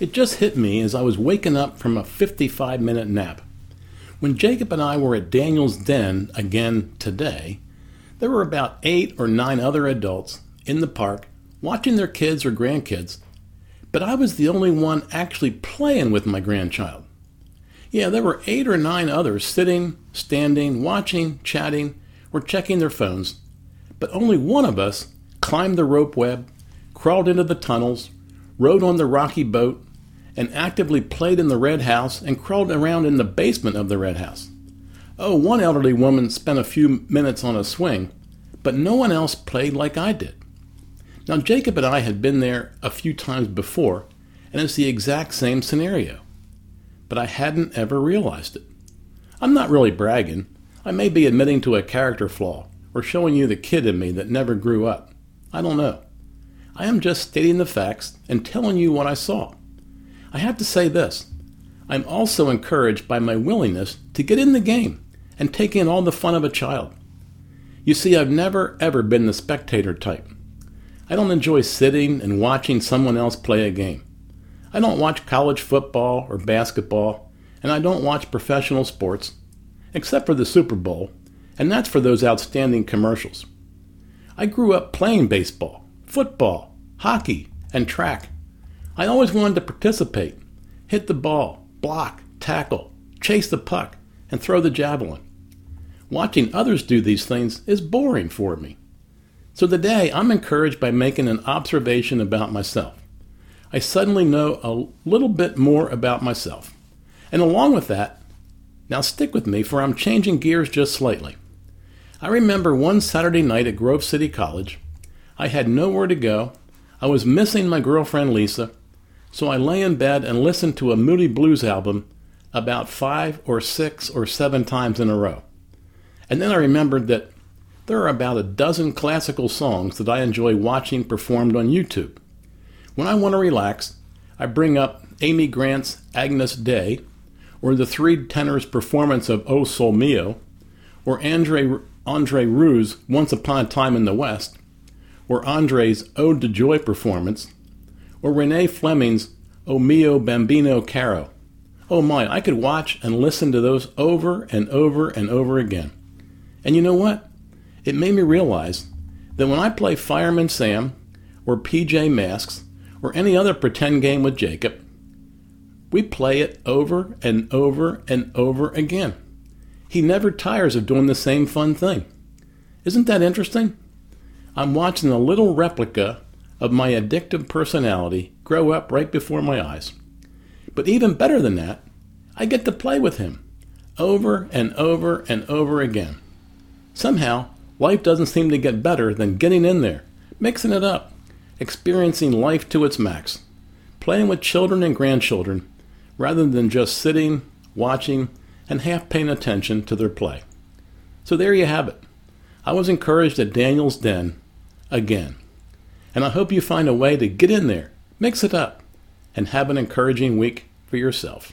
It just hit me as I was waking up from a 55 minute nap. When Jacob and I were at Daniel's Den again today, there were about eight or nine other adults in the park watching their kids or grandkids, but I was the only one actually playing with my grandchild. Yeah, there were eight or nine others sitting, standing, watching, chatting, or checking their phones, but only one of us climbed the rope web, crawled into the tunnels, rode on the rocky boat, and actively played in the red house and crawled around in the basement of the red house. Oh, one elderly woman spent a few minutes on a swing, but no one else played like I did. Now, Jacob and I had been there a few times before, and it's the exact same scenario. But I hadn't ever realized it. I'm not really bragging. I may be admitting to a character flaw or showing you the kid in me that never grew up. I don't know. I am just stating the facts and telling you what I saw. I have to say this I'm also encouraged by my willingness to get in the game and take in all the fun of a child. You see, I've never ever been the spectator type. I don't enjoy sitting and watching someone else play a game. I don't watch college football or basketball, and I don't watch professional sports, except for the Super Bowl, and that's for those outstanding commercials. I grew up playing baseball, football, hockey, and track. I always wanted to participate, hit the ball, block, tackle, chase the puck, and throw the javelin. Watching others do these things is boring for me. So today I'm encouraged by making an observation about myself. I suddenly know a little bit more about myself. And along with that, now stick with me for I'm changing gears just slightly. I remember one Saturday night at Grove City College. I had nowhere to go. I was missing my girlfriend Lisa, so I lay in bed and listened to a Moody Blues album about five or six or seven times in a row. And then I remembered that there are about a dozen classical songs that I enjoy watching performed on YouTube. When I want to relax, I bring up Amy Grant's Agnus Dei, or the three tenors' performance of oh O Sole Mio, or Andre, Andre Rieu's Once Upon a Time in the West, or Andre's Ode to Joy performance, or Renee Fleming's O Mio Bambino Caro. Oh my, I could watch and listen to those over and over and over again. And you know what? It made me realize that when I play Fireman Sam, or PJ Masks, or any other pretend game with Jacob, we play it over and over and over again. He never tires of doing the same fun thing. Isn't that interesting? I'm watching a little replica of my addictive personality grow up right before my eyes. But even better than that, I get to play with him over and over and over again. Somehow, life doesn't seem to get better than getting in there, mixing it up, experiencing life to its max, playing with children and grandchildren rather than just sitting, watching, and half paying attention to their play. So there you have it. I was encouraged at Daniel's Den again. And I hope you find a way to get in there, mix it up, and have an encouraging week for yourself.